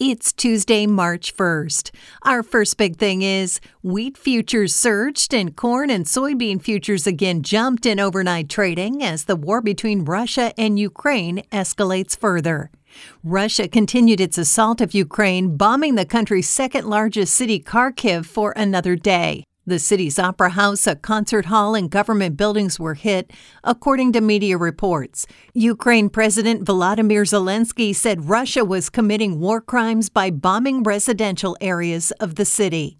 It's Tuesday, March 1st. Our first big thing is wheat futures surged and corn and soybean futures again jumped in overnight trading as the war between Russia and Ukraine escalates further. Russia continued its assault of Ukraine, bombing the country's second largest city, Kharkiv, for another day. The city's opera house, a concert hall, and government buildings were hit, according to media reports. Ukraine President Volodymyr Zelensky said Russia was committing war crimes by bombing residential areas of the city.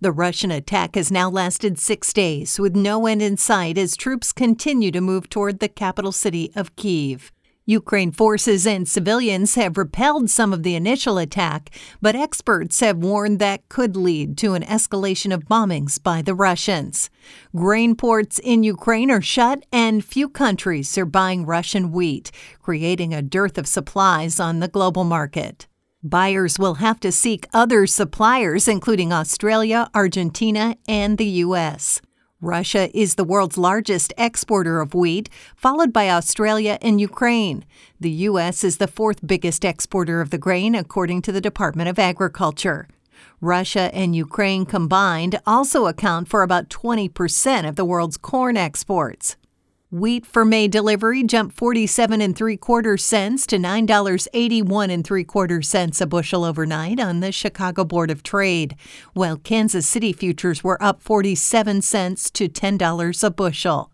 The Russian attack has now lasted six days, with no end in sight as troops continue to move toward the capital city of Kiev. Ukraine forces and civilians have repelled some of the initial attack, but experts have warned that could lead to an escalation of bombings by the Russians. Grain ports in Ukraine are shut, and few countries are buying Russian wheat, creating a dearth of supplies on the global market. Buyers will have to seek other suppliers, including Australia, Argentina, and the U.S. Russia is the world's largest exporter of wheat, followed by Australia and Ukraine. The U.S. is the fourth biggest exporter of the grain, according to the Department of Agriculture. Russia and Ukraine combined also account for about 20% of the world's corn exports. Wheat for May delivery jumped 47 and 3 quarter cents to $9.81 and 3 quarter cents a bushel overnight on the Chicago Board of Trade, while Kansas City futures were up 47 cents to $10 a bushel.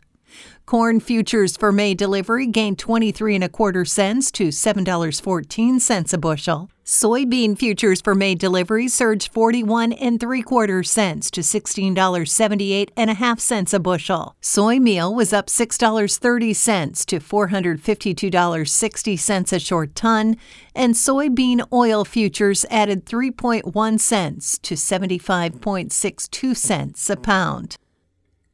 Corn futures for May delivery gained 23 and a quarter cents to $7.14 a bushel. Soybean futures for May delivery surged 41 and three quarter cents to $16.78 and a half cents a bushel. Soy meal was up $6.30 to $452.60 a short ton, and soybean oil futures added 3.1 cents to 75.62 cents a pound.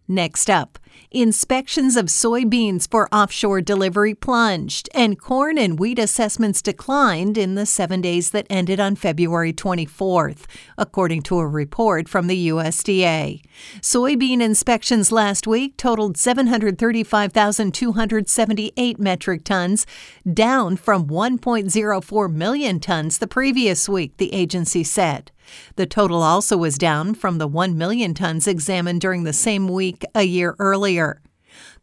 Next up, inspections of soybeans for offshore delivery plunged, and corn and wheat assessments declined in the seven days that ended on February 24th, according to a report from the USDA. Soybean inspections last week totaled 735,278 metric tons, down from 1.04 million tons the previous week, the agency said. The total also was down from the 1 million tons examined during the same week a year earlier.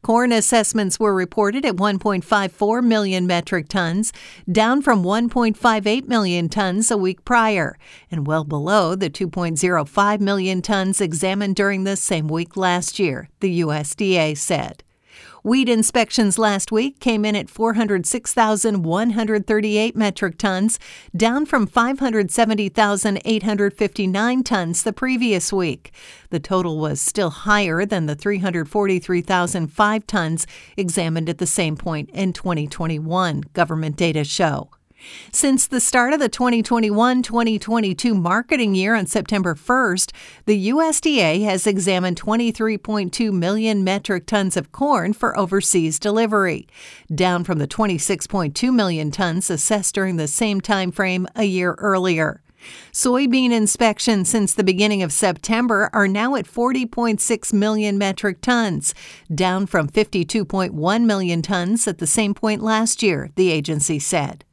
Corn assessments were reported at 1.54 million metric tons, down from 1.58 million tons a week prior, and well below the 2.05 million tons examined during the same week last year, the USDA said. Wheat inspections last week came in at 406,138 metric tons, down from 570,859 tons the previous week. The total was still higher than the 343,005 tons examined at the same point in 2021, government data show. Since the start of the 2021 2022 marketing year on September 1st, the USDA has examined 23.2 million metric tons of corn for overseas delivery, down from the 26.2 million tons assessed during the same time frame a year earlier. Soybean inspections since the beginning of September are now at 40.6 million metric tons, down from 52.1 million tons at the same point last year, the agency said.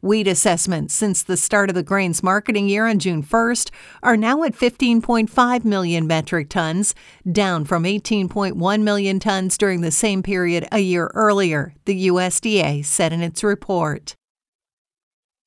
Wheat assessments since the start of the grains marketing year on June 1st are now at 15.5 million metric tons, down from 18.1 million tons during the same period a year earlier, the USDA said in its report.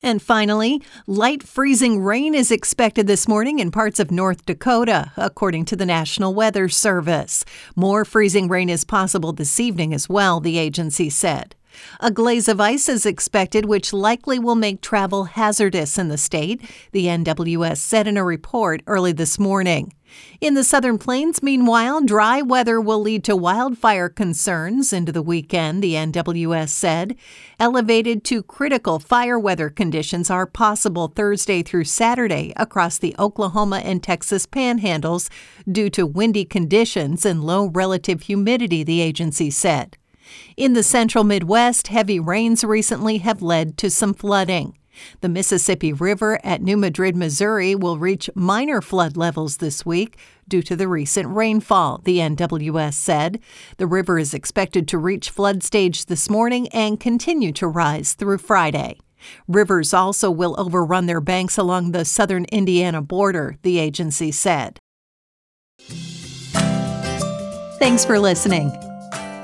And finally, light freezing rain is expected this morning in parts of North Dakota, according to the National Weather Service. More freezing rain is possible this evening as well, the agency said. A glaze of ice is expected, which likely will make travel hazardous in the state, the NWS said in a report early this morning. In the southern plains, meanwhile, dry weather will lead to wildfire concerns into the weekend, the NWS said. Elevated to critical fire weather conditions are possible Thursday through Saturday across the Oklahoma and Texas panhandles due to windy conditions and low relative humidity, the agency said. In the central Midwest, heavy rains recently have led to some flooding. The Mississippi River at New Madrid, Missouri will reach minor flood levels this week due to the recent rainfall, the NWS said. The river is expected to reach flood stage this morning and continue to rise through Friday. Rivers also will overrun their banks along the southern Indiana border, the agency said. Thanks for listening.